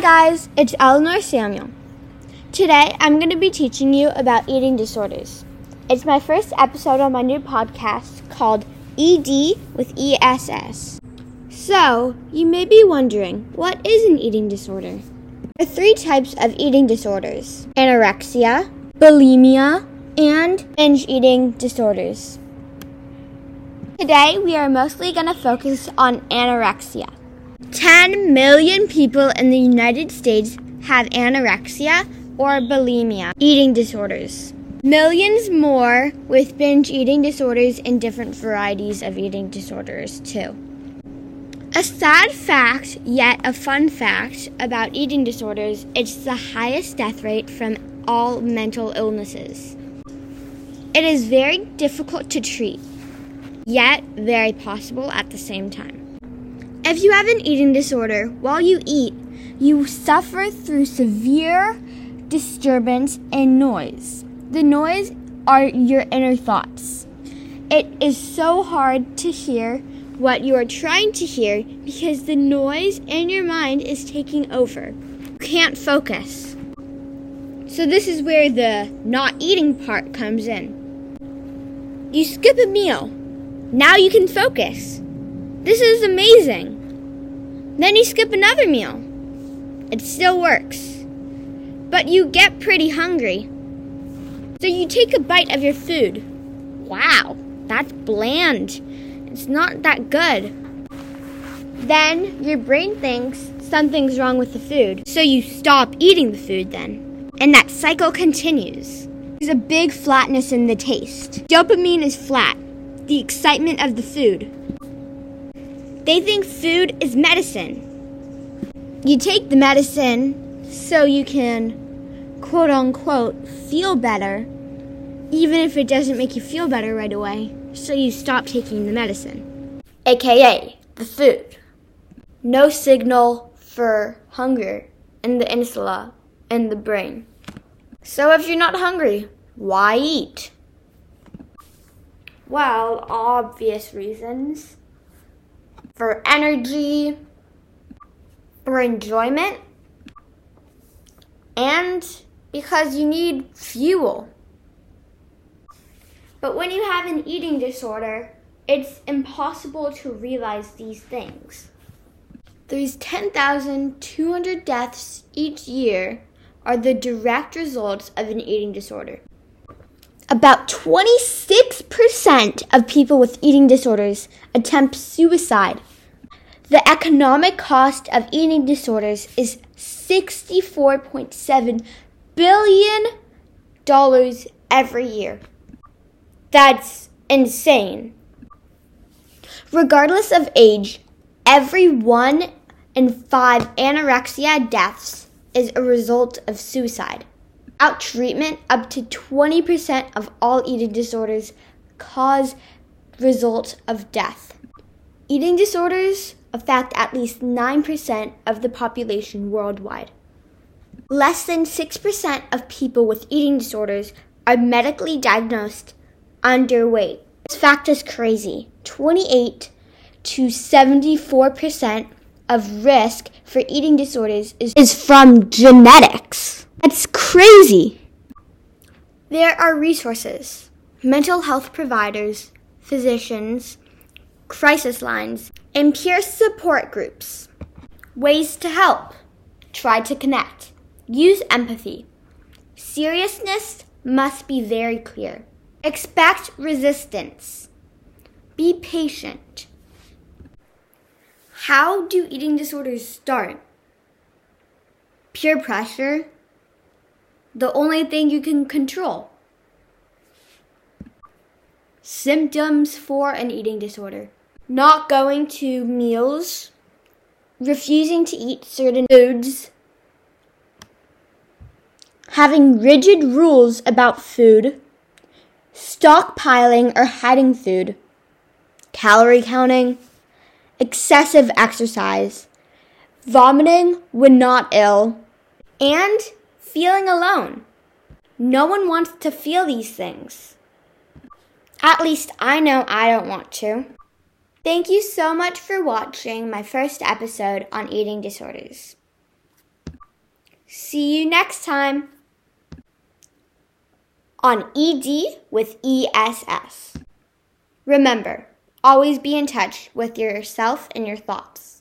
Guys, it's Eleanor Samuel. Today I'm going to be teaching you about eating disorders. It's my first episode on my new podcast called ED with ESS. So, you may be wondering, what is an eating disorder? There are three types of eating disorders anorexia, bulimia, and binge eating disorders. Today we are mostly going to focus on anorexia. 10 million people in the United States have anorexia or bulimia, eating disorders. Millions more with binge eating disorders and different varieties of eating disorders, too. A sad fact, yet a fun fact about eating disorders it's the highest death rate from all mental illnesses. It is very difficult to treat, yet very possible at the same time. If you have an eating disorder, while you eat, you suffer through severe disturbance and noise. The noise are your inner thoughts. It is so hard to hear what you are trying to hear because the noise in your mind is taking over. You can't focus. So, this is where the not eating part comes in. You skip a meal. Now you can focus. This is amazing. Then you skip another meal. It still works. But you get pretty hungry. So you take a bite of your food. Wow, that's bland. It's not that good. Then your brain thinks something's wrong with the food. So you stop eating the food then. And that cycle continues. There's a big flatness in the taste. Dopamine is flat, the excitement of the food. They think food is medicine. You take the medicine so you can, quote unquote, feel better, even if it doesn't make you feel better right away, so you stop taking the medicine. AKA, the food. No signal for hunger in the insula in the brain. So if you're not hungry, why eat? Well, obvious reasons for energy, for enjoyment, and because you need fuel. But when you have an eating disorder, it's impossible to realize these things. These 10,200 deaths each year are the direct results of an eating disorder. About 26% of people with eating disorders attempt suicide. The economic cost of eating disorders is $64.7 billion every year. That's insane. Regardless of age, every one in five anorexia deaths is a result of suicide. Without treatment, up to 20% of all eating disorders cause result of death. Eating disorders affect at least 9% of the population worldwide. Less than 6% of people with eating disorders are medically diagnosed underweight. This fact is crazy. 28 to 74% of risk for eating disorders is, is from genetics. That's crazy. There are resources, mental health providers, physicians, crisis lines, and peer support groups. Ways to help. Try to connect. Use empathy. Seriousness must be very clear. Expect resistance. Be patient. How do eating disorders start? Peer pressure, the only thing you can control. Symptoms for an eating disorder. Not going to meals, refusing to eat certain foods, having rigid rules about food, stockpiling or hiding food, calorie counting, excessive exercise, vomiting when not ill, and feeling alone. No one wants to feel these things. At least I know I don't want to. Thank you so much for watching my first episode on eating disorders. See you next time on ED with ESS. Remember, always be in touch with yourself and your thoughts.